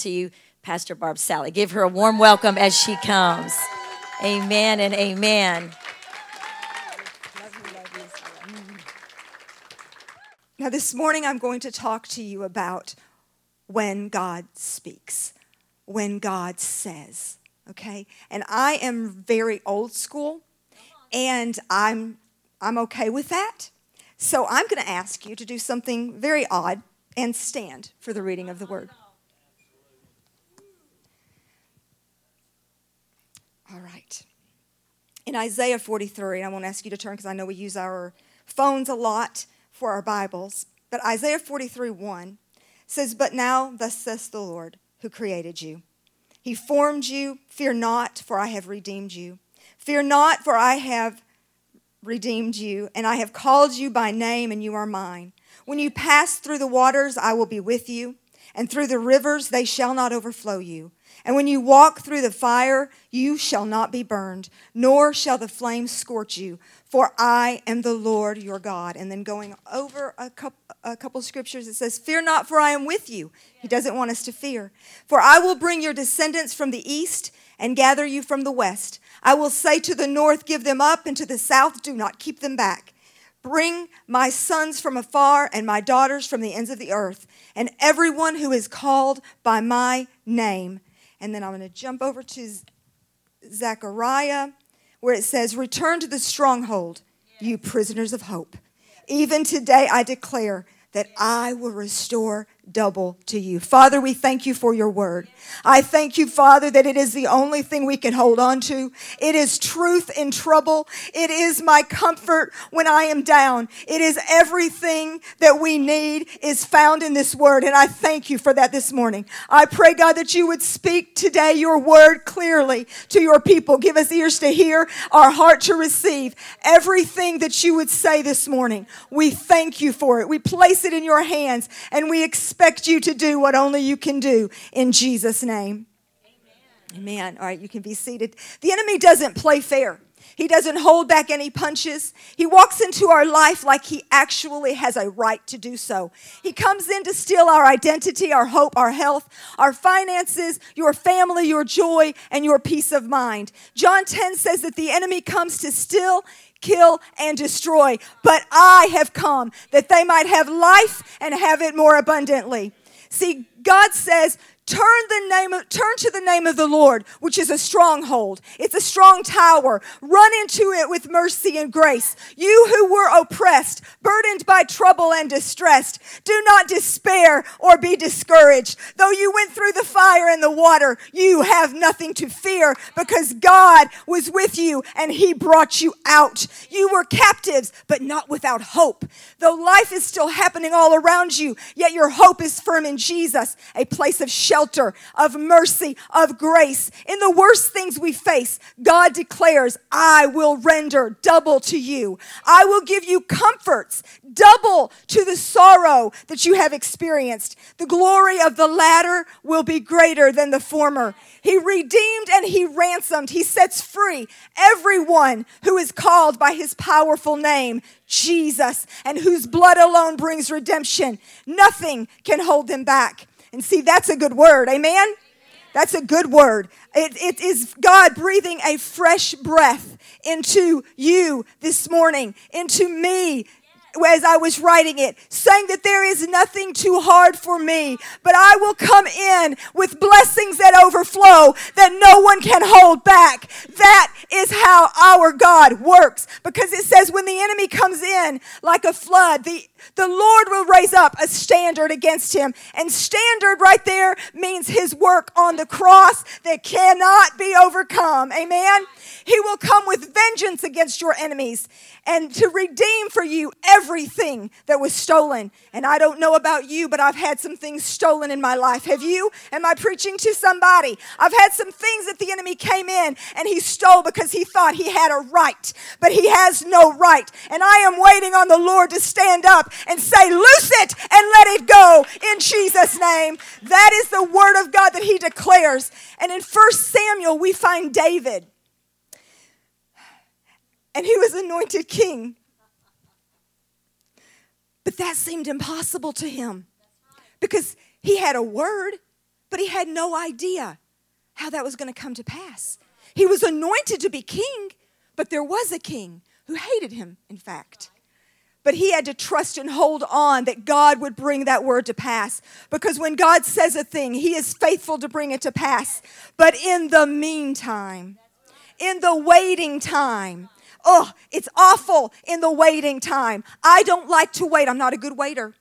to you, Pastor Barb Sally. Give her a warm welcome as she comes. Amen and amen. Now, this morning I'm going to talk to you about when God speaks, when God says, okay? And I am very old school, and I'm, I'm okay with that. So I'm going to ask you to do something very odd and stand for the reading of the word. All right. In Isaiah 43, I won't ask you to turn because I know we use our phones a lot for our Bibles, but Isaiah 43 1 says, But now, thus says the Lord, who created you. He formed you. Fear not, for I have redeemed you. Fear not, for I have redeemed you, and I have called you by name, and you are mine. When you pass through the waters, I will be with you, and through the rivers, they shall not overflow you. And when you walk through the fire, you shall not be burned, nor shall the flames scorch you. For I am the Lord your God. And then going over a couple, a couple scriptures, it says, Fear not, for I am with you. He doesn't want us to fear. For I will bring your descendants from the east and gather you from the west. I will say to the north, Give them up, and to the south, Do not keep them back. Bring my sons from afar and my daughters from the ends of the earth, and everyone who is called by my name. And then I'm going to jump over to Zechariah where it says, Return to the stronghold, you prisoners of hope. Even today I declare that I will restore double to you. Father, we thank you for your word. I thank you, Father, that it is the only thing we can hold on to. It is truth in trouble. It is my comfort when I am down. It is everything that we need is found in this word. And I thank you for that this morning. I pray, God, that you would speak today your word clearly to your people. Give us ears to hear, our heart to receive everything that you would say this morning. We thank you for it. We place it in your hands and we expect expect you to do what only you can do in Jesus' name. Amen. Amen. All right, you can be seated. The enemy doesn't play fair. He doesn't hold back any punches. He walks into our life like he actually has a right to do so. He comes in to steal our identity, our hope, our health, our finances, your family, your joy, and your peace of mind. John 10 says that the enemy comes to steal, kill, and destroy. But I have come that they might have life and have it more abundantly. See, God says, turn the name of, turn to the name of the Lord, which is a stronghold. It's a strong tower. Run into it with mercy and grace. You who were oppressed, burdened by trouble and distressed, do not despair or be discouraged. Though you went through the fire and the water, you have nothing to fear because God was with you and he brought you out. You were captives, but not without hope. Though life is still happening all around you, yet your hope is firm in Jesus, a place of shelter shelter, of mercy, of grace. In the worst things we face, God declares, I will render double to you. I will give you comforts, double to the sorrow that you have experienced. The glory of the latter will be greater than the former. He redeemed and he ransomed. He sets free everyone who is called by his powerful name, Jesus, and whose blood alone brings redemption. Nothing can hold them back. And see, that's a good word. Amen? That's a good word. It, it is God breathing a fresh breath into you this morning, into me as I was writing it, saying that there is nothing too hard for me, but I will come in with blessings that overflow that no one can hold back. That is how our God works because it says when the enemy comes in like a flood, the, the Lord will raise up a standard against him. And standard right there means his work on the cross that cannot be overcome. Amen. He will come with vengeance against your enemies and to redeem for you everything that was stolen. And I don't know about you, but I've had some things stolen in my life. Have you? Am I preaching to somebody? I've had some things that the enemy came in and he stole because he thought he had a right, but he has no right. And I am waiting on the Lord to stand up and say, Loose it and let it go in Jesus' name. That is the word of God that he declares. And in First Samuel, we find David and he was anointed king. But that seemed impossible to him because he had a word, But he had no idea how that was going to come to pass. He was anointed to be king, but there was a king who hated him, in fact. But he had to trust and hold on that God would bring that word to pass. Because when God says a thing, he is faithful to bring it to pass. But in the meantime, in the waiting time, oh, it's awful in the waiting time. I don't like to wait. I'm not a good waiter.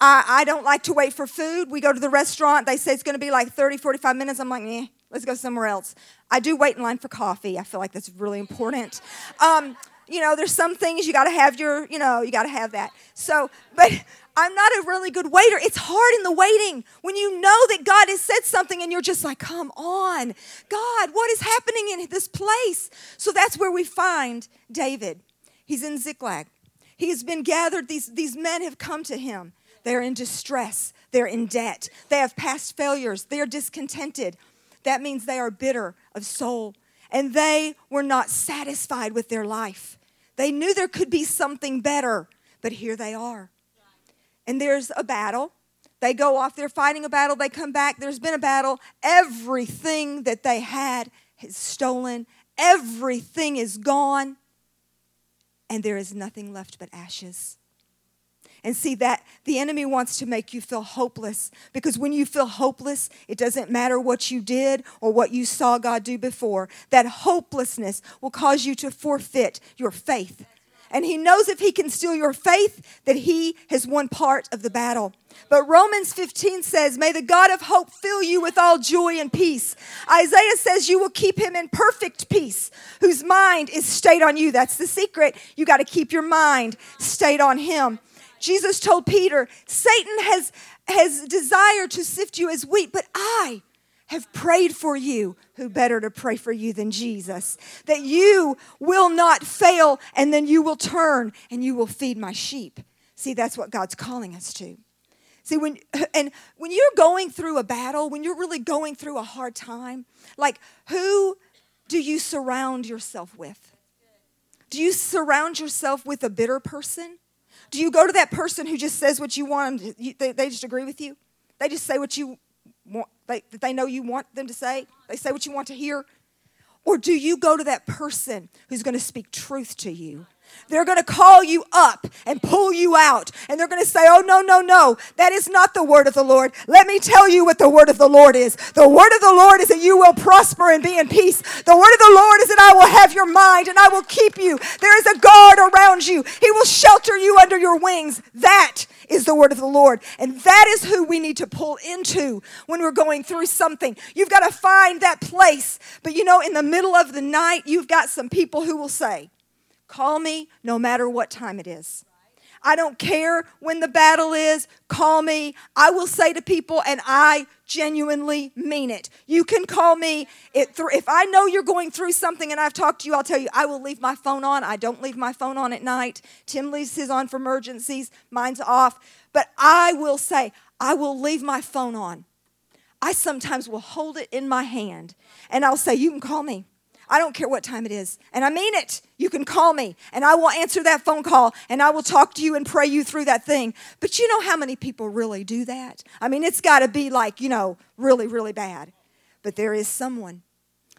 I, I don't like to wait for food. We go to the restaurant, they say it's going to be like 30, 45 minutes. I'm like, eh, let's go somewhere else. I do wait in line for coffee. I feel like that's really important. Um, you know, there's some things you got to have your, you know, you got to have that. So, but I'm not a really good waiter. It's hard in the waiting when you know that God has said something and you're just like, come on, God, what is happening in this place? So that's where we find David. He's in Ziklag. He has been gathered, these, these men have come to him. They're in distress. They're in debt. They have past failures. They are discontented. That means they are bitter of soul. And they were not satisfied with their life. They knew there could be something better, but here they are. And there's a battle. They go off, they're fighting a battle, they come back, there's been a battle. Everything that they had is stolen, everything is gone, and there is nothing left but ashes. And see that the enemy wants to make you feel hopeless because when you feel hopeless, it doesn't matter what you did or what you saw God do before. That hopelessness will cause you to forfeit your faith. And he knows if he can steal your faith, that he has won part of the battle. But Romans 15 says, May the God of hope fill you with all joy and peace. Isaiah says, You will keep him in perfect peace, whose mind is stayed on you. That's the secret. You got to keep your mind stayed on him. Jesus told Peter, Satan has, has desired to sift you as wheat, but I have prayed for you. Who better to pray for you than Jesus? That you will not fail and then you will turn and you will feed my sheep. See, that's what God's calling us to. See, when and when you're going through a battle, when you're really going through a hard time, like who do you surround yourself with? Do you surround yourself with a bitter person? Do you go to that person who just says what you want them to, they, they just agree with you? They just say what you want, they, that they know you want them to say? They say what you want to hear? Or do you go to that person who's going to speak truth to you? They're going to call you up and pull you out. And they're going to say, Oh, no, no, no. That is not the word of the Lord. Let me tell you what the word of the Lord is. The word of the Lord is that you will prosper and be in peace. The word of the Lord is that I will have your mind and I will keep you. There is a guard around you, He will shelter you under your wings. That is the word of the Lord. And that is who we need to pull into when we're going through something. You've got to find that place. But you know, in the middle of the night, you've got some people who will say, Call me no matter what time it is. I don't care when the battle is, call me. I will say to people, and I genuinely mean it. You can call me. If I know you're going through something and I've talked to you, I'll tell you, I will leave my phone on. I don't leave my phone on at night. Tim leaves his on for emergencies, mine's off. But I will say, I will leave my phone on. I sometimes will hold it in my hand and I'll say, You can call me. I don't care what time it is. And I mean it. You can call me and I will answer that phone call and I will talk to you and pray you through that thing. But you know how many people really do that? I mean, it's got to be like, you know, really, really bad. But there is someone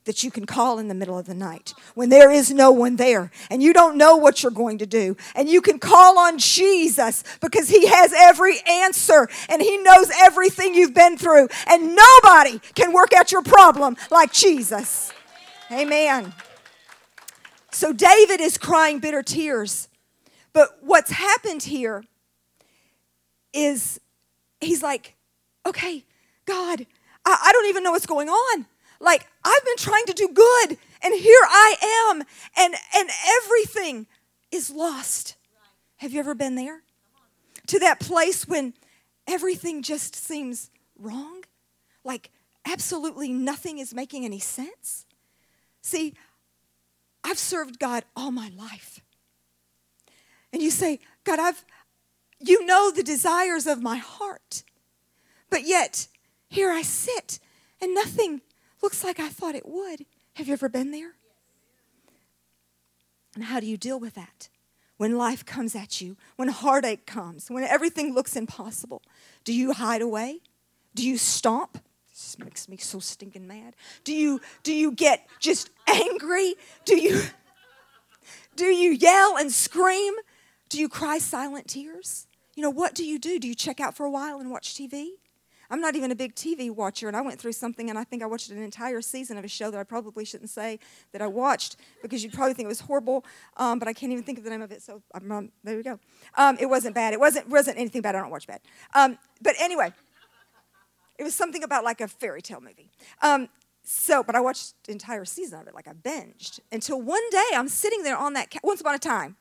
that you can call in the middle of the night when there is no one there and you don't know what you're going to do. And you can call on Jesus because he has every answer and he knows everything you've been through. And nobody can work out your problem like Jesus. Amen. So David is crying bitter tears. But what's happened here is he's like, okay, God, I, I, don't even know what's going on. Like, I've been trying to do good, and here I am, and, and everything is lost. Have you ever been there? To that place when everything just seems wrong? Like, absolutely nothing is making any sense? See, I've served God all my life. And you say, God, I've, you know the desires of my heart. But yet, here I sit and nothing looks like I thought it would. Have you ever been there? And how do you deal with that? When life comes at you, when heartache comes, when everything looks impossible, do you hide away? Do you stomp? This makes me so stinking mad. Do you do you get just angry? Do you do you yell and scream? Do you cry silent tears? You know, what do you do? Do you check out for a while and watch TV? I'm not even a big TV watcher, and I went through something, and I think I watched an entire season of a show that I probably shouldn't say that I watched because you'd probably think it was horrible, um, but I can't even think of the name of it. So um, there we go. Um, it wasn't bad. It wasn't wasn't anything bad. I don't watch bad. Um, but anyway, it was something about like a fairy tale movie. Um, so, but I watched the entire season of it, like I binged until one day I'm sitting there on that. Ca- Once upon a time,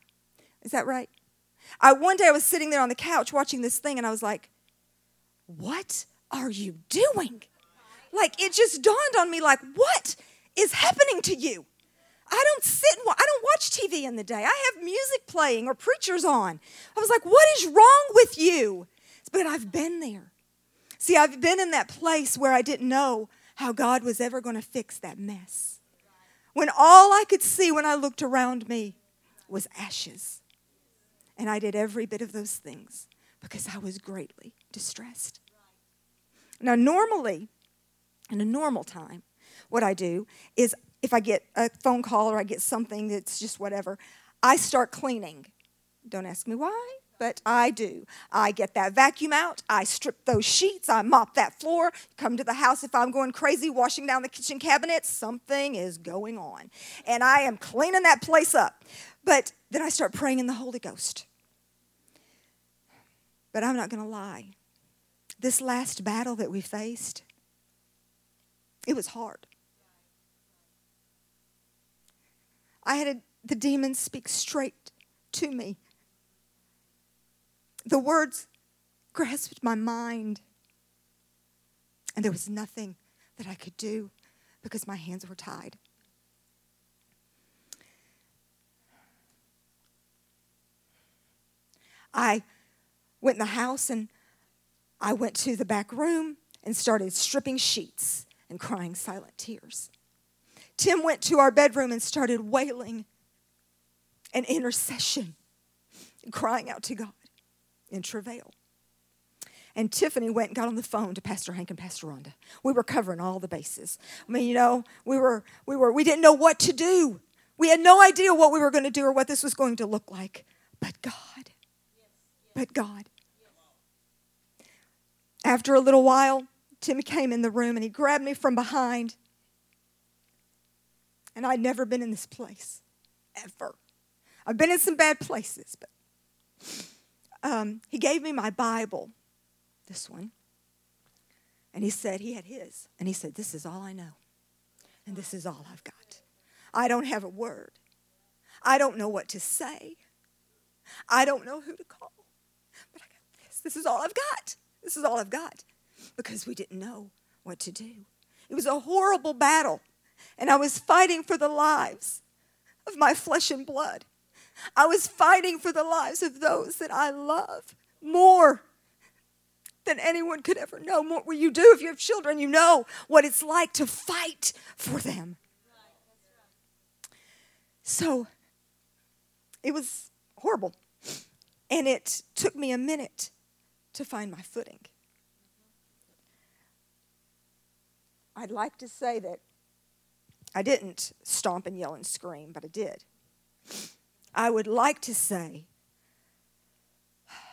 is that right? I one day I was sitting there on the couch watching this thing, and I was like, "What are you doing?" Like it just dawned on me, like, what is happening to you? I don't sit and wa- I don't watch TV in the day. I have music playing or preachers on. I was like, what is wrong with you? But I've been there. See, I've been in that place where I didn't know how God was ever going to fix that mess. When all I could see when I looked around me was ashes. And I did every bit of those things because I was greatly distressed. Now, normally, in a normal time, what I do is if I get a phone call or I get something that's just whatever, I start cleaning. Don't ask me why, but I do. I get that vacuum out, I strip those sheets, I mop that floor, come to the house if I'm going crazy washing down the kitchen cabinets, something is going on. And I am cleaning that place up. But then I start praying in the Holy Ghost. But I'm not going to lie. This last battle that we faced, it was hard. I had a, the demons speak straight to me. The words grasped my mind, and there was nothing that I could do because my hands were tied. I went in the house and I went to the back room and started stripping sheets and crying silent tears. Tim went to our bedroom and started wailing an intercession, crying out to God in travail. And Tiffany went and got on the phone to Pastor Hank and Pastor Rhonda. We were covering all the bases. I mean, you know, we were we were we didn't know what to do. We had no idea what we were going to do or what this was going to look like. But God. But God. After a little while, Tim came in the room and he grabbed me from behind. And I'd never been in this place, ever. I've been in some bad places, but um, he gave me my Bible, this one. And he said, he had his. And he said, This is all I know. And this is all I've got. I don't have a word. I don't know what to say. I don't know who to call. But I got this. This is all I've got. This is all I've got. Because we didn't know what to do. It was a horrible battle. And I was fighting for the lives of my flesh and blood. I was fighting for the lives of those that I love more than anyone could ever know. More, well, you do if you have children, you know what it's like to fight for them. So it was horrible. And it took me a minute to find my footing. I'd like to say that I didn't stomp and yell and scream, but I did. I would like to say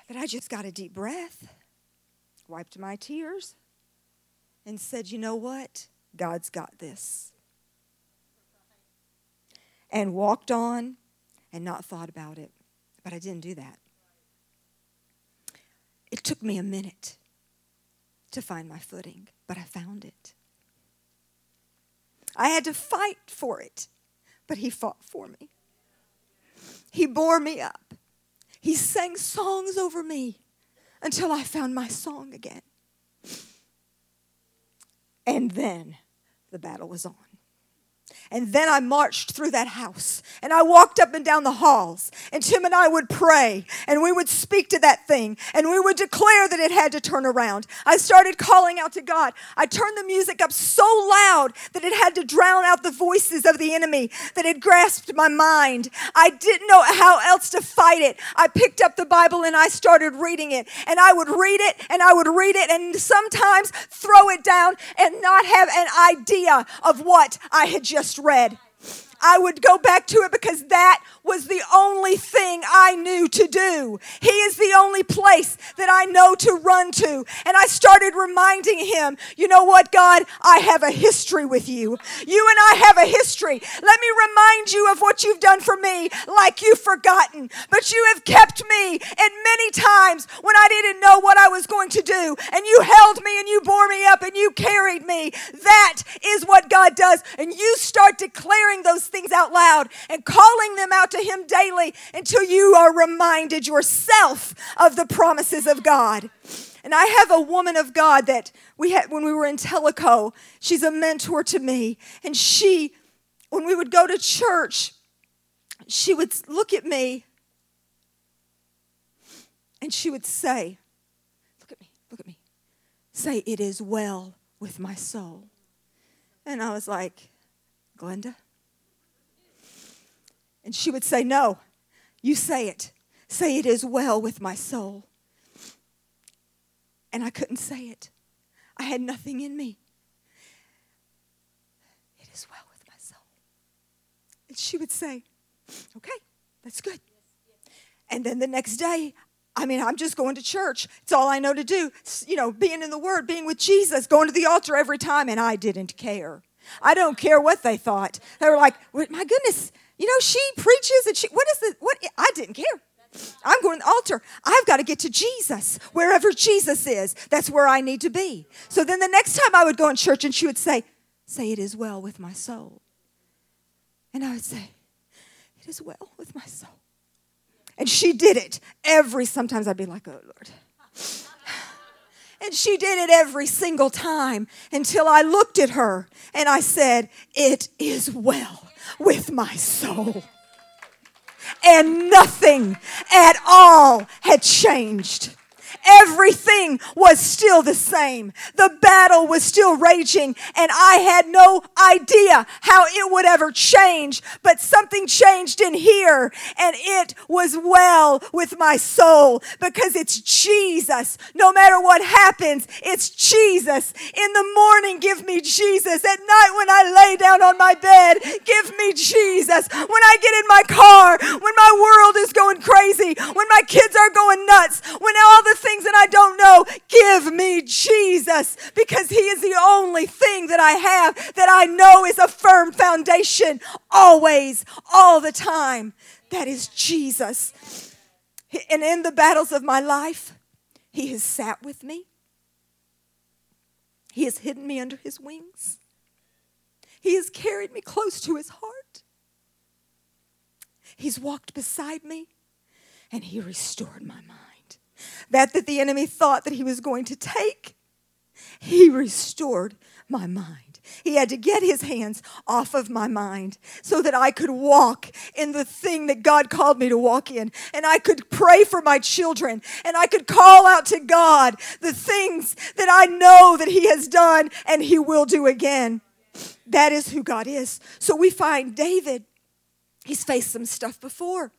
that I just got a deep breath, wiped my tears, and said, You know what? God's got this. And walked on and not thought about it. But I didn't do that. It took me a minute to find my footing, but I found it. I had to fight for it, but He fought for me. He bore me up. He sang songs over me until I found my song again. And then the battle was on. And then I marched through that house and I walked up and down the halls. And Tim and I would pray and we would speak to that thing and we would declare that it had to turn around. I started calling out to God. I turned the music up so loud that it had to drown out the voices of the enemy that had grasped my mind. I didn't know how else to fight it. I picked up the Bible and I started reading it. And I would read it and I would read it and sometimes throw it down and not have an idea of what I had just read. I would go back to it because that was the only thing I knew to do. He is the only place that I know to run to. And I started reminding him, you know what, God, I have a history with you. You and I have a history. Let me remind you of what you've done for me, like you've forgotten. But you have kept me, and many times when I didn't know what I was going to do, and you held me and you bore me up and you carried me. That is what God does. And you start declaring those things out loud and calling them out to Him daily until you are reminded yourself of the promises of God. And I have a woman of God that we had when we were in Tellico. She's a mentor to me. And she, when we would go to church, she would look at me and she would say, Look at me, look at me. Say, It is well with my soul. And I was like, Glenda? And she would say, No, you say it. Say it is well with my soul. And I couldn't say it. I had nothing in me. It is well with my soul. And she would say, Okay, that's good. And then the next day, I mean, I'm just going to church. It's all I know to do. You know, being in the Word, being with Jesus, going to the altar every time, and I didn't care. I don't care what they thought. They were like, my goodness, you know, she preaches and she, what is the, what, I didn't care. I'm going to the altar. I've got to get to Jesus. Wherever Jesus is, that's where I need to be. So then the next time I would go in church and she would say, Say, it is well with my soul. And I would say, It is well with my soul. And she did it every, sometimes I'd be like, Oh Lord. And she did it every single time until I looked at her and I said, It is well with my soul. And nothing at all had changed. Everything was still the same. The battle was still raging, and I had no idea how it would ever change. But something changed in here, and it was well with my soul because it's Jesus. No matter what happens, it's Jesus. In the morning, give me Jesus. At night, when I lay down on my bed, give me Jesus. When I get in my car, when my world is going crazy, when my kids are going nuts, when all the things that I don't know, give me Jesus because He is the only thing that I have that I know is a firm foundation always, all the time. That is Jesus. And in the battles of my life, He has sat with me, He has hidden me under His wings, He has carried me close to His heart. He's walked beside me and he restored my mind that that the enemy thought that he was going to take, he restored my mind. He had to get his hands off of my mind so that I could walk in the thing that God called me to walk in. And I could pray for my children and I could call out to God the things that I know that he has done and he will do again. That is who God is. So we find David, he's faced some stuff before.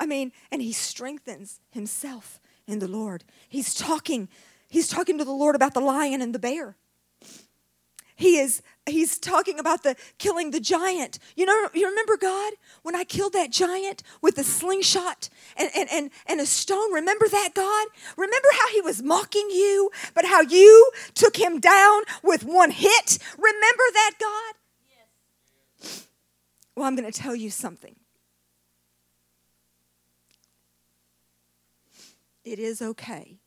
I mean, and he strengthens himself in the Lord. He's talking, he's talking to the Lord about the lion and the bear. He is he's talking about the killing the giant. You know, you remember God when I killed that giant with a slingshot and, and, and, and a stone? Remember that, God? Remember how he was mocking you, but how you took him down with one hit? Remember that, God? Yes. Well, I'm going to tell you something. It is okay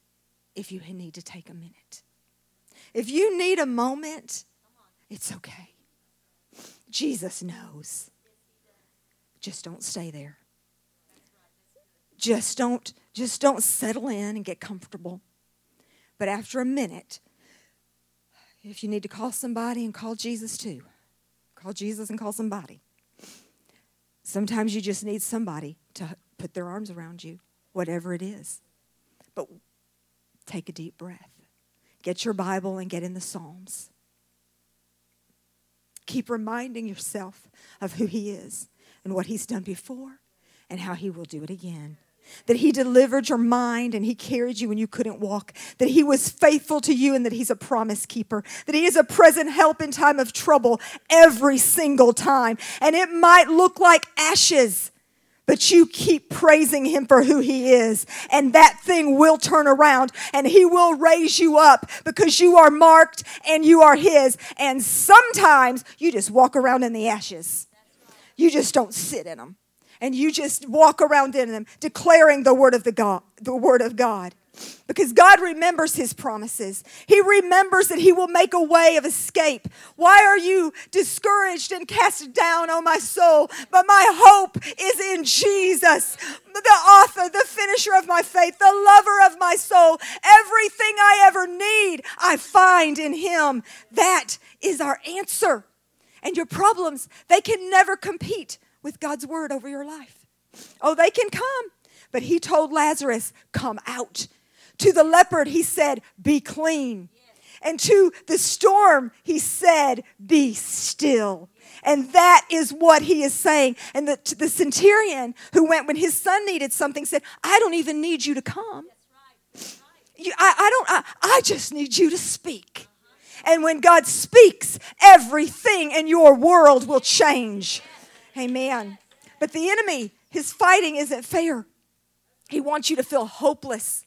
if you need to take a minute. If you need a moment, it's okay. Jesus knows. Just don't stay there. Just don't just don't settle in and get comfortable. But after a minute, if you need to call somebody and call Jesus too, Call Jesus and call somebody. Sometimes you just need somebody to put their arms around you, whatever it is. But take a deep breath. Get your Bible and get in the Psalms. Keep reminding yourself of who He is and what He's done before and how He will do it again that he delivered your mind and he carried you when you couldn't walk, that he was faithful to you and that he's a promise keeper, that he is a present help in time of trouble every single time. And it might look like ashes. But you keep praising him for who he is, and that thing will turn around and he will raise you up because you are marked and you are his. And sometimes you just walk around in the ashes, you just don't sit in them and you just walk around in them declaring the word of the God, the word of God. Because God remembers his promises. He remembers that he will make a way of escape. Why are you discouraged and cast down, O my soul? But my hope is in Jesus, the author, the finisher of my faith, the lover of my soul. Everything I ever need, I find in him. That is our answer. And your problems, they can never compete with God's word over your life. Oh, they can come. But he told Lazarus, Come out. To the leopard, he said, Be clean. And to the storm, he said, Be still. And that is what he is saying. And the, the centurion who went when his son needed something said, I don't even need you to come. You, I, I, don't, I, I just need you to speak. And when God speaks, everything in your world will change. Amen. But the enemy, his fighting isn't fair. He wants you to feel hopeless.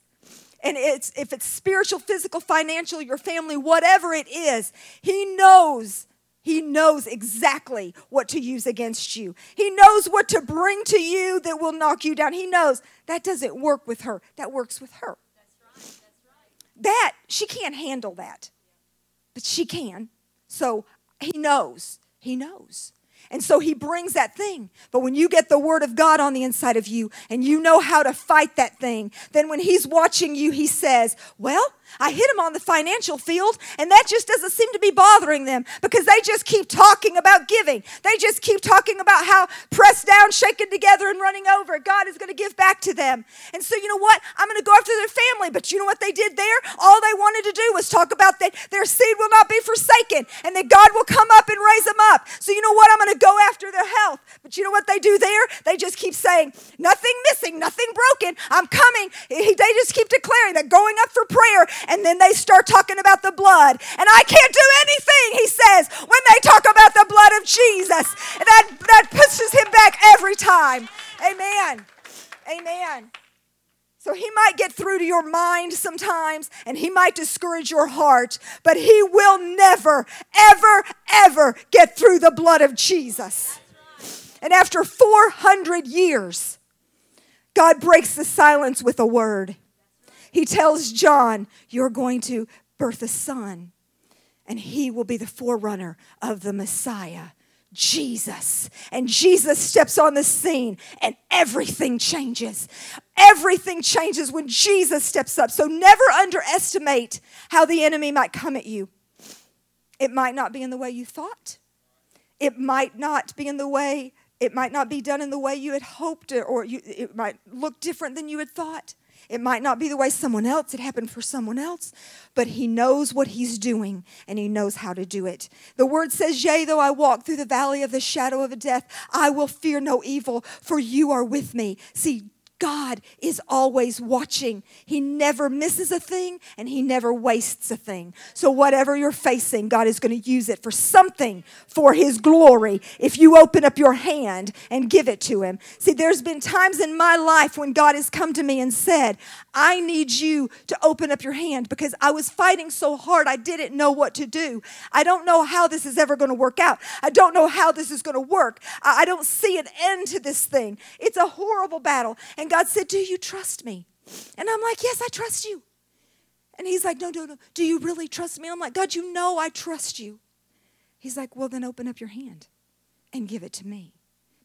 And it's if it's spiritual, physical, financial, your family, whatever it is, he knows he knows exactly what to use against you. He knows what to bring to you that will knock you down. He knows that doesn't work with her. That works with her. That's right. That's right. That she can't handle that. But she can. So he knows. He knows. And so he brings that thing. But when you get the word of God on the inside of you and you know how to fight that thing, then when he's watching you, he says, Well, I hit them on the financial field, and that just doesn't seem to be bothering them because they just keep talking about giving. They just keep talking about how pressed down, shaken together, and running over, God is going to give back to them. And so, you know what? I'm going to go after their family. But you know what they did there? All they wanted to do was talk about that their seed will not be forsaken and that God will come up and raise them up. So, you know what? I'm going to go after their health. But you know what they do there? They just keep saying, nothing missing, nothing broken. I'm coming. They just keep declaring that going up for prayer and then they start talking about the blood. And I can't do anything, he says, when they talk about the blood of Jesus. That, that pushes him back every time. Amen. Amen. So he might get through to your mind sometimes and he might discourage your heart, but he will never, ever, ever get through the blood of Jesus. And after 400 years, God breaks the silence with a word. He tells John, You're going to birth a son, and he will be the forerunner of the Messiah. Jesus. And Jesus steps on the scene and everything changes. Everything changes when Jesus steps up. So never underestimate how the enemy might come at you. It might not be in the way you thought, it might not be in the way, it might not be done in the way you had hoped, or you, it might look different than you had thought. It might not be the way someone else, it happened for someone else, but he knows what he's doing and he knows how to do it. The word says, Yea, though I walk through the valley of the shadow of death, I will fear no evil, for you are with me. See, God is always watching. He never misses a thing and He never wastes a thing. So, whatever you're facing, God is going to use it for something for His glory if you open up your hand and give it to Him. See, there's been times in my life when God has come to me and said, I need you to open up your hand because I was fighting so hard, I didn't know what to do. I don't know how this is ever going to work out. I don't know how this is going to work. I don't see an end to this thing. It's a horrible battle. And and God said, Do you trust me? And I'm like, Yes, I trust you. And he's like, No, no, no. Do you really trust me? I'm like, God, you know I trust you. He's like, Well, then open up your hand and give it to me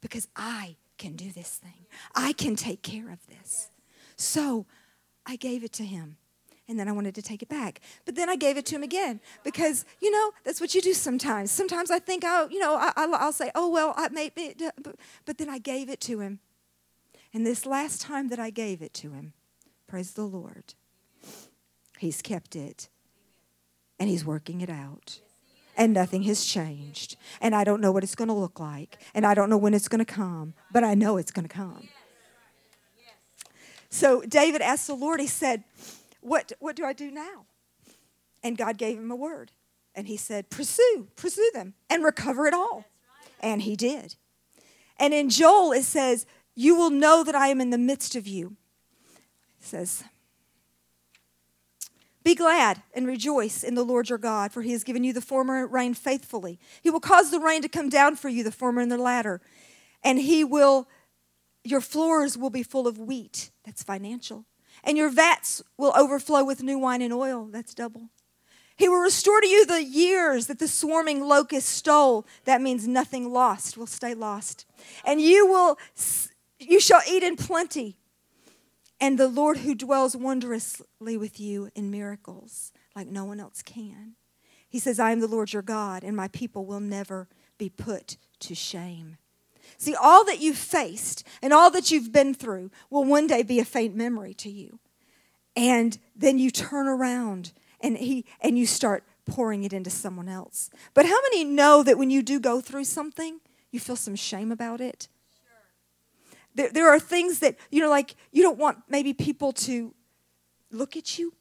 because I can do this thing. I can take care of this. So I gave it to him. And then I wanted to take it back. But then I gave it to him again because, you know, that's what you do sometimes. Sometimes I think I'll, you know, I, will say, oh, well, I may but then I gave it to him. And this last time that I gave it to him, praise the Lord, he's kept it and he's working it out and nothing has changed. And I don't know what it's going to look like, and I don't know when it's going to come, but I know it's going to come. So David asked the Lord, he said, what, what do I do now? And God gave him a word. And he said, Pursue, pursue them and recover it all. And he did. And in Joel, it says, You will know that I am in the midst of you. He says, be glad and rejoice in the Lord your God, for he has given you the former rain faithfully. He will cause the rain to come down for you, the former and the latter. And he will, your floors will be full of wheat. That's financial. And your vats will overflow with new wine and oil. That's double. He will restore to you the years that the swarming locust stole. That means nothing lost will stay lost. And you will, you shall eat in plenty and the Lord who dwells wondrously with you in miracles like no one else can. He says, I am the Lord your God, and my people will never be put to shame. See, all that you've faced and all that you've been through will one day be a faint memory to you. And then you turn around and, he, and you start pouring it into someone else. But how many know that when you do go through something, you feel some shame about it? There, there are things that, you know, like you don't want maybe people to look at you.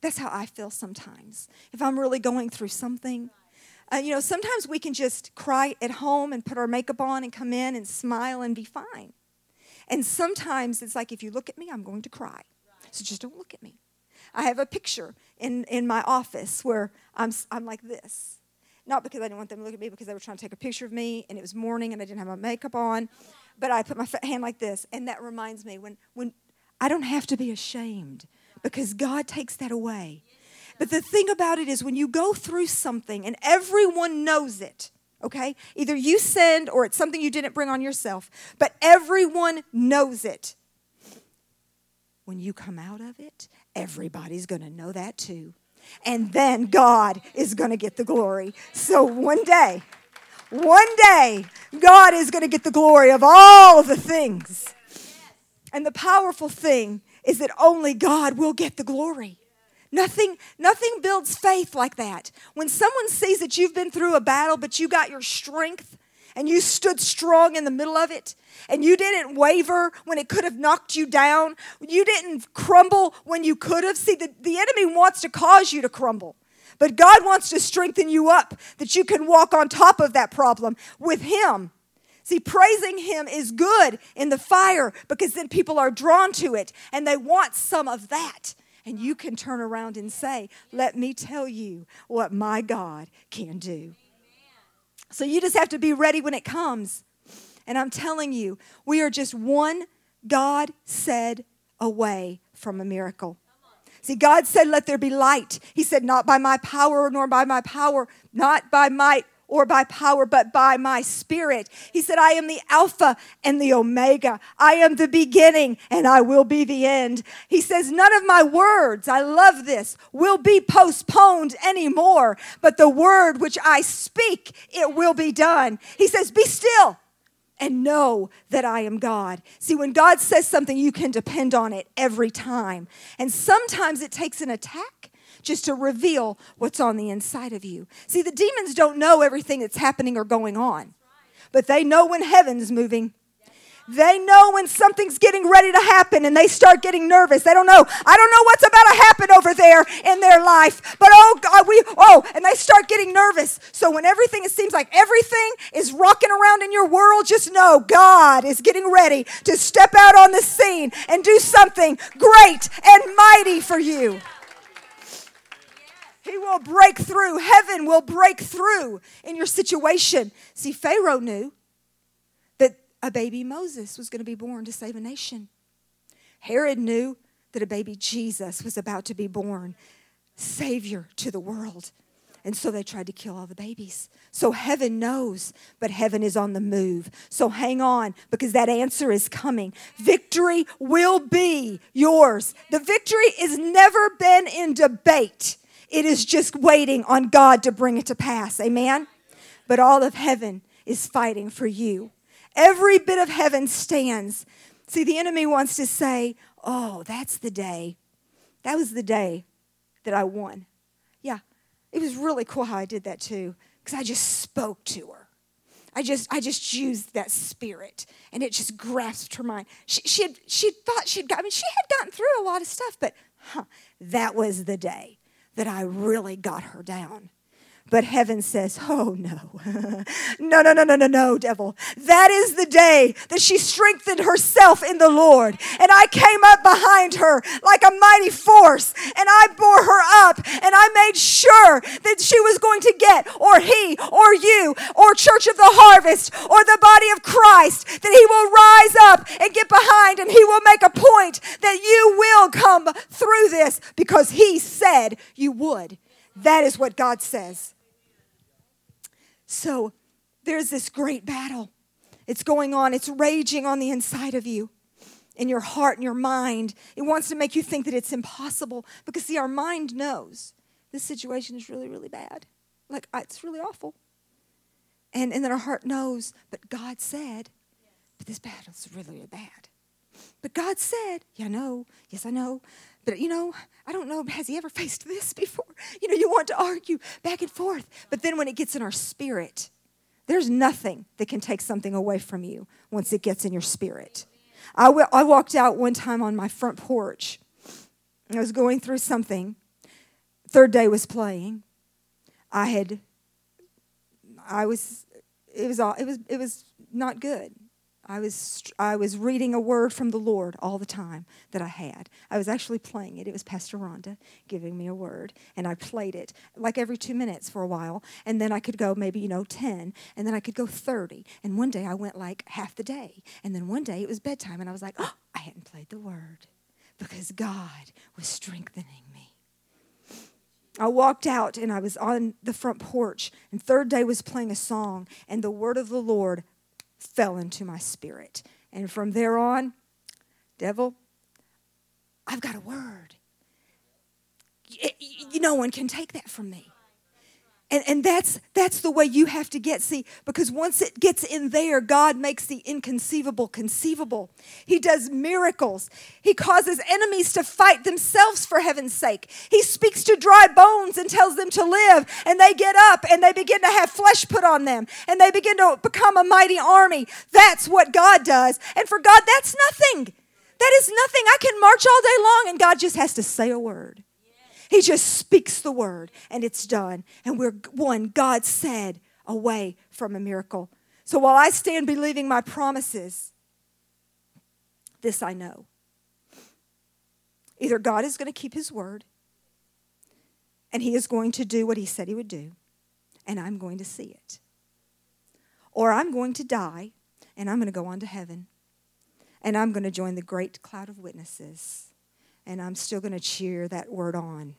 That's how I feel sometimes. If I'm really going through something, uh, you know, sometimes we can just cry at home and put our makeup on and come in and smile and be fine. And sometimes it's like, if you look at me, I'm going to cry. So just don't look at me. I have a picture in, in my office where I'm, I'm like this. Not because I didn't want them to look at me, because they were trying to take a picture of me, and it was morning, and I didn't have my makeup on but I put my hand like this, and that reminds me when, when I don't have to be ashamed because God takes that away. But the thing about it is, when you go through something and everyone knows it, okay? Either you sinned or it's something you didn't bring on yourself, but everyone knows it. When you come out of it, everybody's gonna know that too. And then God is gonna get the glory. So one day, one day, God is going to get the glory of all of the things. And the powerful thing is that only God will get the glory. Nothing, nothing builds faith like that. When someone sees that you've been through a battle, but you got your strength and you stood strong in the middle of it, and you didn't waver when it could have knocked you down, you didn't crumble when you could have. See, the, the enemy wants to cause you to crumble. But God wants to strengthen you up that you can walk on top of that problem with Him. See, praising Him is good in the fire because then people are drawn to it and they want some of that. And you can turn around and say, Let me tell you what my God can do. So you just have to be ready when it comes. And I'm telling you, we are just one God said away from a miracle. See, God said, Let there be light. He said, Not by my power, nor by my power, not by might or by power, but by my spirit. He said, I am the Alpha and the Omega. I am the beginning and I will be the end. He says, None of my words, I love this, will be postponed anymore, but the word which I speak, it will be done. He says, Be still and know that I am God. See, when God says something, you can depend on it every time. And sometimes it takes an attack just to reveal what's on the inside of you. See, the demons don't know everything that's happening or going on, but they know when heaven's moving. They know when something's getting ready to happen and they start getting nervous. They don't know. I don't know what's about to happen over there in their life. But oh God, we oh, and they start getting nervous. So when everything it seems like everything is rocking around in your world, just know God is getting ready to step out on the scene and do something great and mighty for you. He will break through. Heaven will break through in your situation. See, Pharaoh knew a baby Moses was going to be born to save a nation. Herod knew that a baby Jesus was about to be born, Savior to the world. And so they tried to kill all the babies. So heaven knows, but heaven is on the move. So hang on because that answer is coming. Victory will be yours. The victory has never been in debate, it is just waiting on God to bring it to pass. Amen? But all of heaven is fighting for you. Every bit of heaven stands. See, the enemy wants to say, Oh, that's the day. That was the day that I won. Yeah, it was really cool how I did that too, because I just spoke to her. I just, I just used that spirit, and it just grasped her mind. She, she had, she thought she'd got. I mean, she had gotten through a lot of stuff, but huh, that was the day that I really got her down. But heaven says, Oh no. no, no, no, no, no, no, devil. That is the day that she strengthened herself in the Lord. And I came up behind her like a mighty force and I bore her up and I made sure that she was going to get, or he, or you, or Church of the Harvest, or the body of Christ, that he will rise up and get behind and he will make a point that you will come through this because he said you would. That is what God says. So there's this great battle. It's going on, it's raging on the inside of you, in your heart and your mind. It wants to make you think that it's impossible because, see, our mind knows this situation is really, really bad. Like, it's really awful. And, and then our heart knows, but God said, but this battle is really, really bad. But God said, yeah, I know. Yes, I know. But you know, I don't know, has he ever faced this before? You know, you want to argue back and forth. But then when it gets in our spirit, there's nothing that can take something away from you once it gets in your spirit. I, w- I walked out one time on my front porch. I was going through something. Third Day was playing. I had, I was, it was all, it was, it was not good. I was, I was reading a word from the Lord all the time that I had. I was actually playing it. It was Pastor Rhonda giving me a word, and I played it like every two minutes for a while. And then I could go maybe, you know, 10, and then I could go 30. And one day I went like half the day. And then one day it was bedtime, and I was like, oh, I hadn't played the word because God was strengthening me. I walked out and I was on the front porch, and Third Day was playing a song, and the word of the Lord fell into my spirit. And from there on, devil, I've got a word. no one can take that from me. And, and that's, that's the way you have to get. See, because once it gets in there, God makes the inconceivable conceivable. He does miracles. He causes enemies to fight themselves for heaven's sake. He speaks to dry bones and tells them to live, and they get up and they begin to have flesh put on them, and they begin to become a mighty army. That's what God does. And for God, that's nothing. That is nothing. I can march all day long, and God just has to say a word. He just speaks the word and it's done. And we're one, God said, away from a miracle. So while I stand believing my promises, this I know. Either God is going to keep his word and he is going to do what he said he would do, and I'm going to see it. Or I'm going to die and I'm going to go on to heaven and I'm going to join the great cloud of witnesses and I'm still going to cheer that word on.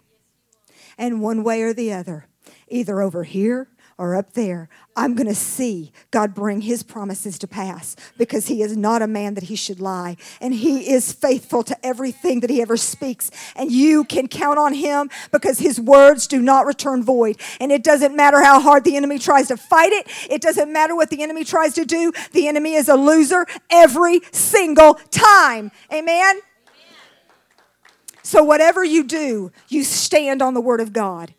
And one way or the other, either over here or up there, I'm going to see God bring his promises to pass because he is not a man that he should lie. And he is faithful to everything that he ever speaks. And you can count on him because his words do not return void. And it doesn't matter how hard the enemy tries to fight it, it doesn't matter what the enemy tries to do. The enemy is a loser every single time. Amen? So, whatever you do, you stand on the word of God.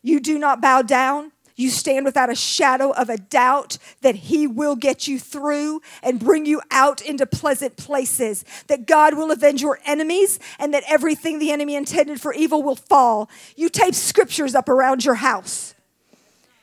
You do not bow down. You stand without a shadow of a doubt that He will get you through and bring you out into pleasant places, that God will avenge your enemies, and that everything the enemy intended for evil will fall. You tape scriptures up around your house.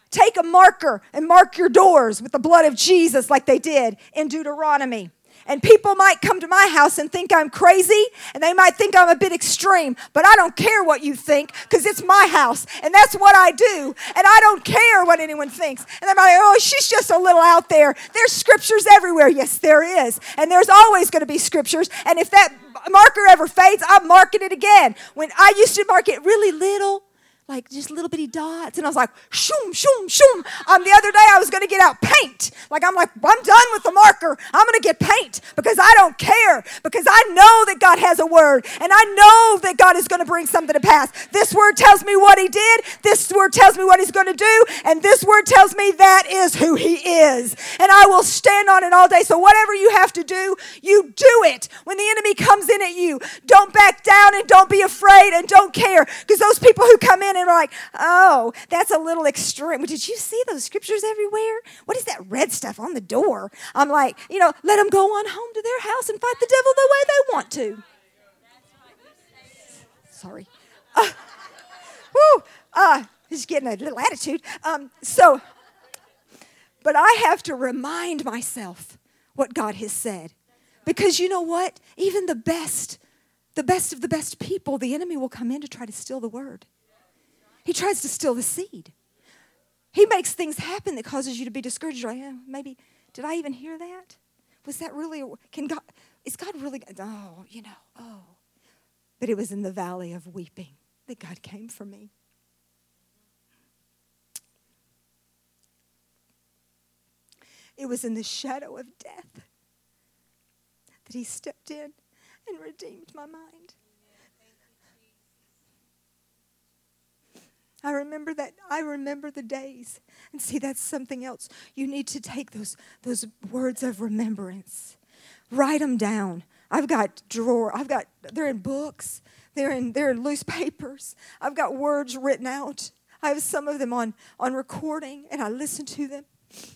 Take a marker and mark your doors with the blood of Jesus, like they did in Deuteronomy. And people might come to my house and think I'm crazy, and they might think I'm a bit extreme, but I don't care what you think because it's my house, and that's what I do. And I don't care what anyone thinks. And they might, oh, she's just a little out there. There's scriptures everywhere. Yes, there is. And there's always going to be scriptures. And if that marker ever fades, I'm marking it again. When I used to mark it really little, like just little bitty dots. And I was like, shoom, shoom, shoom. Um, the other day I was going to get out paint. Like, I'm like, I'm done with the marker. I'm going to get paint because I don't care because I know that God has a word and I know that God is going to bring something to pass. This word tells me what he did. This word tells me what he's going to do. And this word tells me that is who he is. And I will stand on it all day. So whatever you have to do, you do it. When the enemy comes in at you, don't back down and don't be afraid and don't care because those people who come in and are like, oh, that's a little extreme. Did you see those scriptures everywhere? What is that red stuff on the door? I'm like, you know, let them go on home to their house and fight the devil the way they want to. Sorry. Uh, woo, uh, just getting a little attitude. Um, so, but I have to remind myself what God has said. Because you know what? Even the best, the best of the best people, the enemy will come in to try to steal the word. He tries to steal the seed. He makes things happen that causes you to be discouraged. Like, oh, maybe, did I even hear that? Was that really, can God, is God really, oh, you know, oh. But it was in the valley of weeping that God came for me. It was in the shadow of death that He stepped in and redeemed my mind. I remember that. I remember the days. And see, that's something else. You need to take those, those words of remembrance, write them down. I've got drawer. I've got. They're in books. They're in. They're in loose papers. I've got words written out. I have some of them on on recording, and I listen to them.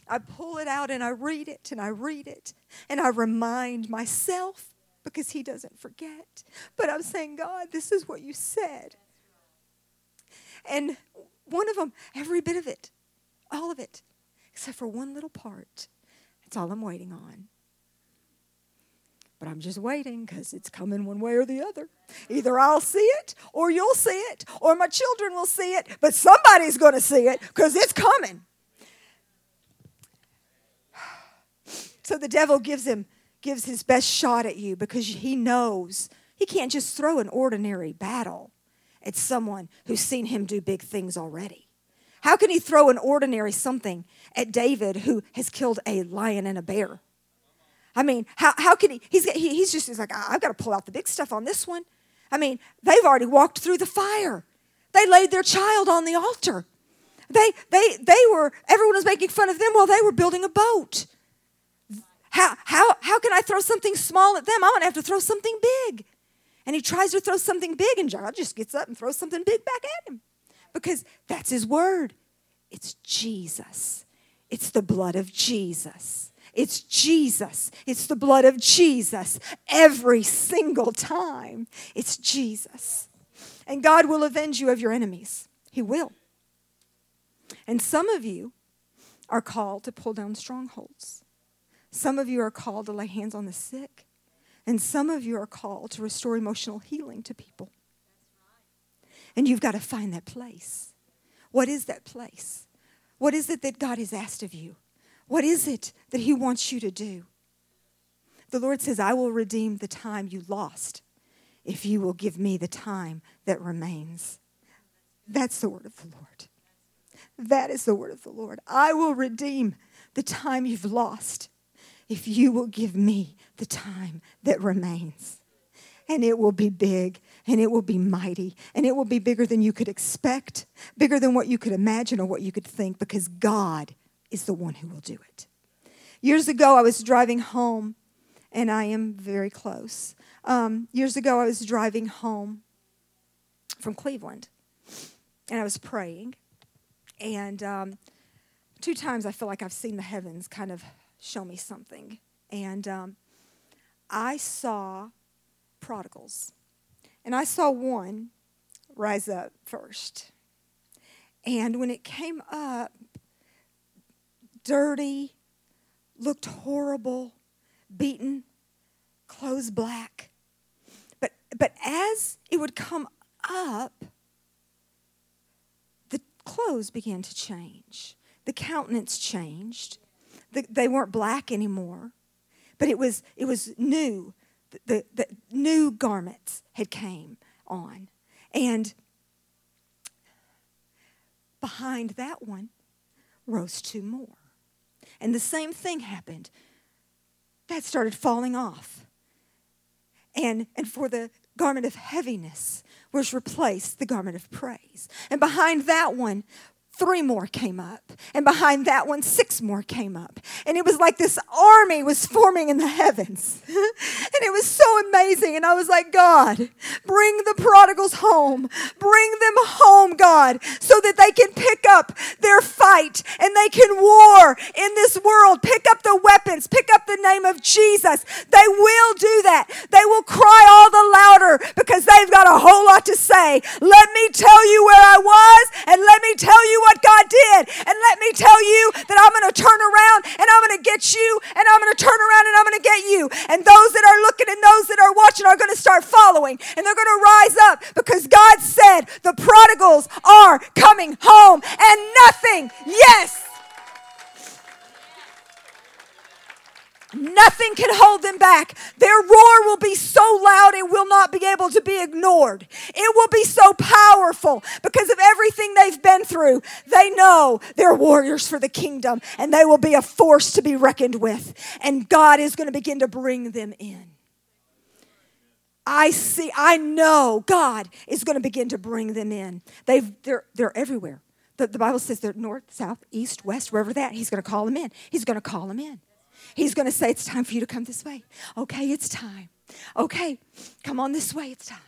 I pull it out and I read it and I read it and I remind myself because He doesn't forget. But I'm saying, God, this is what you said. And one of them, every bit of it, all of it, except for one little part. That's all I'm waiting on. But I'm just waiting because it's coming one way or the other. Either I'll see it, or you'll see it, or my children will see it, but somebody's going to see it because it's coming. So the devil gives him gives his best shot at you because he knows he can't just throw an ordinary battle. It's someone who's seen him do big things already. How can he throw an ordinary something at David who has killed a lion and a bear? I mean, how, how can he? He's, he, he's just he's like, I've got to pull out the big stuff on this one. I mean, they've already walked through the fire. They laid their child on the altar. They, they, they were, everyone was making fun of them while they were building a boat. How, how, how can I throw something small at them? I'm going to have to throw something big. And he tries to throw something big, and God just gets up and throws something big back at him because that's his word. It's Jesus, it's the blood of Jesus. It's Jesus. It's the blood of Jesus every single time. It's Jesus. And God will avenge you of your enemies. He will. And some of you are called to pull down strongholds. Some of you are called to lay hands on the sick. And some of you are called to restore emotional healing to people. And you've got to find that place. What is that place? What is it that God has asked of you? What is it that He wants you to do? The Lord says, I will redeem the time you lost if you will give me the time that remains. That's the word of the Lord. That is the word of the Lord. I will redeem the time you've lost if you will give me the time that remains. And it will be big and it will be mighty and it will be bigger than you could expect, bigger than what you could imagine or what you could think, because God is the one who will do it. Years ago, I was driving home, and I am very close. Um, years ago, I was driving home from Cleveland, and I was praying. And um, two times I feel like I've seen the heavens kind of show me something. And um, I saw prodigals. And I saw one rise up first. And when it came up, dirty, looked horrible, beaten, clothes black. But, but as it would come up, the clothes began to change. The countenance changed the, they weren't black anymore, but it was, it was new. The, the, new garments had came on. And behind that one rose two more. And the same thing happened. That started falling off. And, and for the garment of heaviness was replaced the garment of praise. And behind that one three more came up. And behind that one, six more came up. And it was like this army was forming in the heavens. and it was so amazing. And I was like, God, bring the prodigals home. Bring them home, God, so that they can pick up their fight and they can war in this world. Pick up the weapons, pick up the name of Jesus. They will do that. They will cry all the louder because they've got a whole lot to say. Let me tell you where I was and let me tell you what God did. And let me tell you that I'm going to turn around and I'm going to get you and I'm going to turn around and I'm going to get you. And those that are looking and those that are watching are going to start following and they're going to rise up because God said the prodigals are coming home and nothing, yes, Nothing can hold them back. Their roar will be so loud it will not be able to be ignored. It will be so powerful because of everything they've been through. They know they're warriors for the kingdom and they will be a force to be reckoned with. And God is going to begin to bring them in. I see, I know God is going to begin to bring them in. They've, they're, they're everywhere. The, the Bible says they're north, south, east, west, wherever that. He's going to call them in. He's going to call them in. He's going to say, It's time for you to come this way. Okay, it's time. Okay, come on this way. It's time.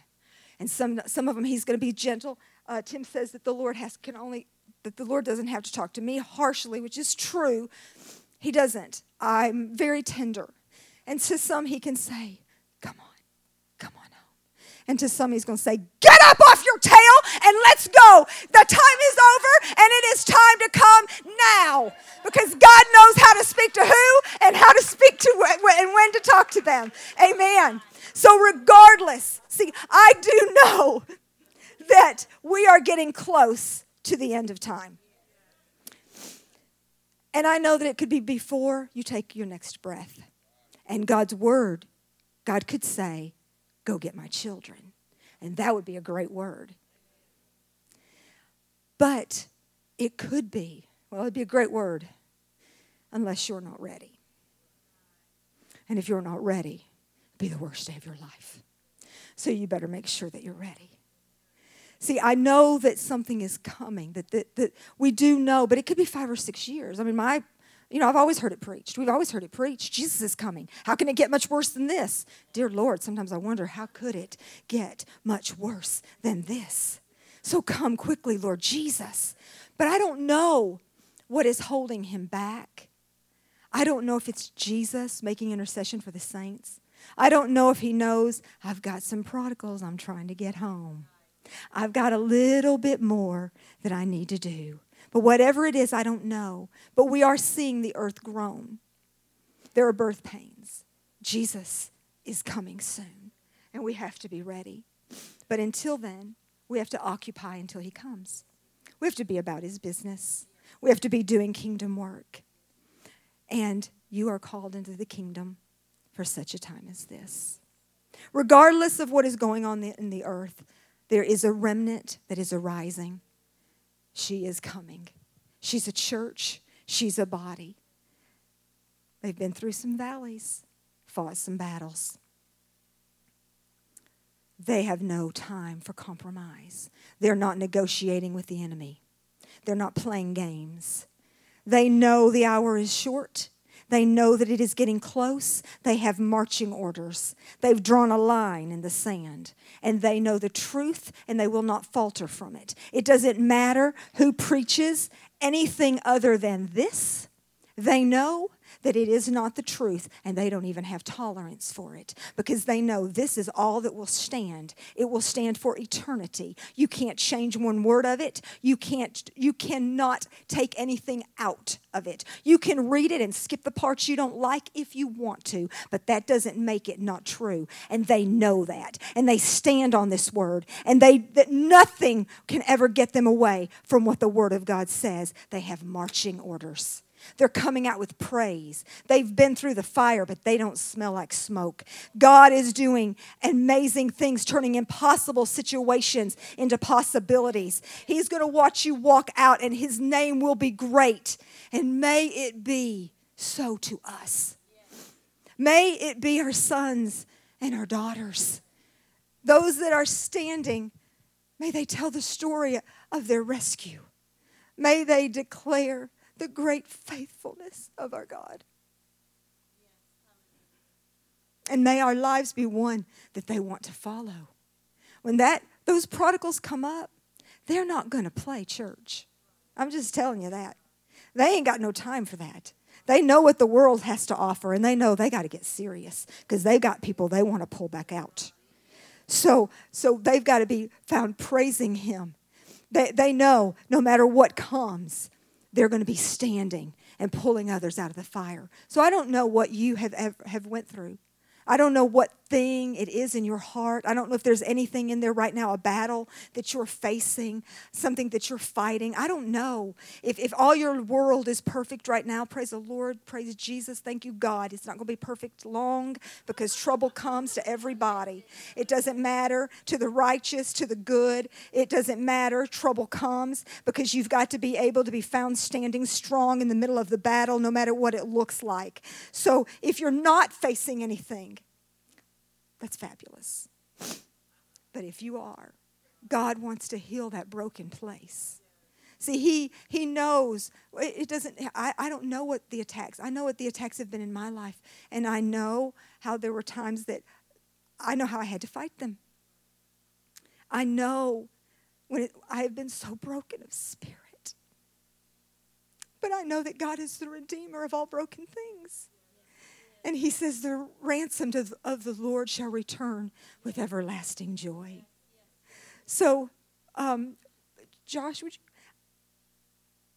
And some, some of them, he's going to be gentle. Uh, Tim says that the Lord has, can only, that the Lord doesn't have to talk to me harshly, which is true. He doesn't. I'm very tender. And to some, he can say, Come on, come on home. And to some, he's going to say, Get up off your tail and let's go. The time is over and it is time to come now because God knows how to speak to who and how to speak to and when to talk to them. Amen. So, regardless, see, I do know that we are getting close to the end of time. And I know that it could be before you take your next breath. And God's word, God could say, Go get my children. And that would be a great word. But it could be, well, it'd be a great word unless you're not ready. And if you're not ready, it'd be the worst day of your life. So you better make sure that you're ready. See, I know that something is coming, that, that, that we do know, but it could be five or six years. I mean, my, you know, I've always heard it preached. We've always heard it preached. Jesus is coming. How can it get much worse than this? Dear Lord, sometimes I wonder, how could it get much worse than this? So come quickly, Lord Jesus. But I don't know what is holding him back. I don't know if it's Jesus making intercession for the saints. I don't know if he knows I've got some prodigals I'm trying to get home. I've got a little bit more that I need to do. But whatever it is, I don't know. But we are seeing the earth groan. There are birth pains. Jesus is coming soon, and we have to be ready. But until then, we have to occupy until he comes. We have to be about his business. We have to be doing kingdom work. And you are called into the kingdom for such a time as this. Regardless of what is going on in the earth, there is a remnant that is arising. She is coming. She's a church, she's a body. They've been through some valleys, fought some battles. They have no time for compromise. They're not negotiating with the enemy, they're not playing games. They know the hour is short. They know that it is getting close. They have marching orders. They've drawn a line in the sand and they know the truth and they will not falter from it. It doesn't matter who preaches anything other than this. They know that it is not the truth, and they don't even have tolerance for it because they know this is all that will stand. It will stand for eternity. You can't change one word of it. You can't you cannot take anything out of it. You can read it and skip the parts you don't like if you want to, but that doesn't make it not true. And they know that. And they stand on this word. And they that nothing can ever get them away from what the word of God says. They have marching orders. They're coming out with praise. They've been through the fire, but they don't smell like smoke. God is doing amazing things, turning impossible situations into possibilities. He's going to watch you walk out, and His name will be great. And may it be so to us. May it be our sons and our daughters. Those that are standing, may they tell the story of their rescue. May they declare the great faithfulness of our God. And may our lives be one that they want to follow. When that those prodigals come up, they're not going to play church. I'm just telling you that. They ain't got no time for that. They know what the world has to offer and they know they got to get serious because they've got people they want to pull back out. So so they've got to be found praising him. They, they know no matter what comes, they're going to be standing and pulling others out of the fire. So I don't know what you have have went through. I don't know what thing it is in your heart. I don't know if there's anything in there right now, a battle that you're facing, something that you're fighting. I don't know. If, if all your world is perfect right now, praise the Lord, praise Jesus, thank you, God. It's not going to be perfect long because trouble comes to everybody. It doesn't matter to the righteous, to the good. It doesn't matter. Trouble comes because you've got to be able to be found standing strong in the middle of the battle, no matter what it looks like. So if you're not facing anything, that's fabulous. But if you are, God wants to heal that broken place. See, he he knows it doesn't I, I don't know what the attacks. I know what the attacks have been in my life. And I know how there were times that I know how I had to fight them. I know when it, I have been so broken of spirit. But I know that God is the redeemer of all broken things. And he says, The ransomed of, the Lord shall return with everlasting joy. So, um, Josh, would you?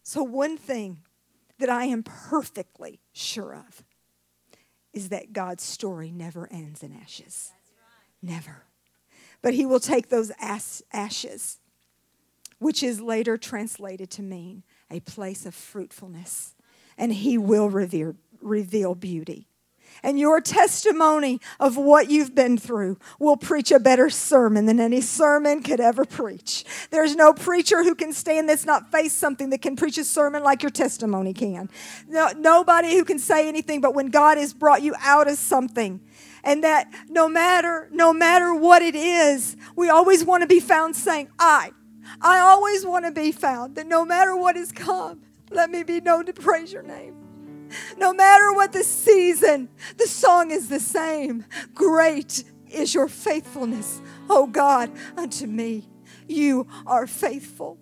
So, one thing that I am perfectly sure of is that God's story never ends in ashes. Never. But he will take those ashes, which is later translated to mean a place of fruitfulness, and he will reveal, reveal beauty and your testimony of what you've been through will preach a better sermon than any sermon could ever preach. There's no preacher who can stand that's not face something that can preach a sermon like your testimony can. No, nobody who can say anything but when God has brought you out of something. And that no matter no matter what it is, we always want to be found saying, I. I always want to be found that no matter what has come, let me be known to praise your name. No matter what the season, the song is the same. Great is your faithfulness, O God, unto me. You are faithful.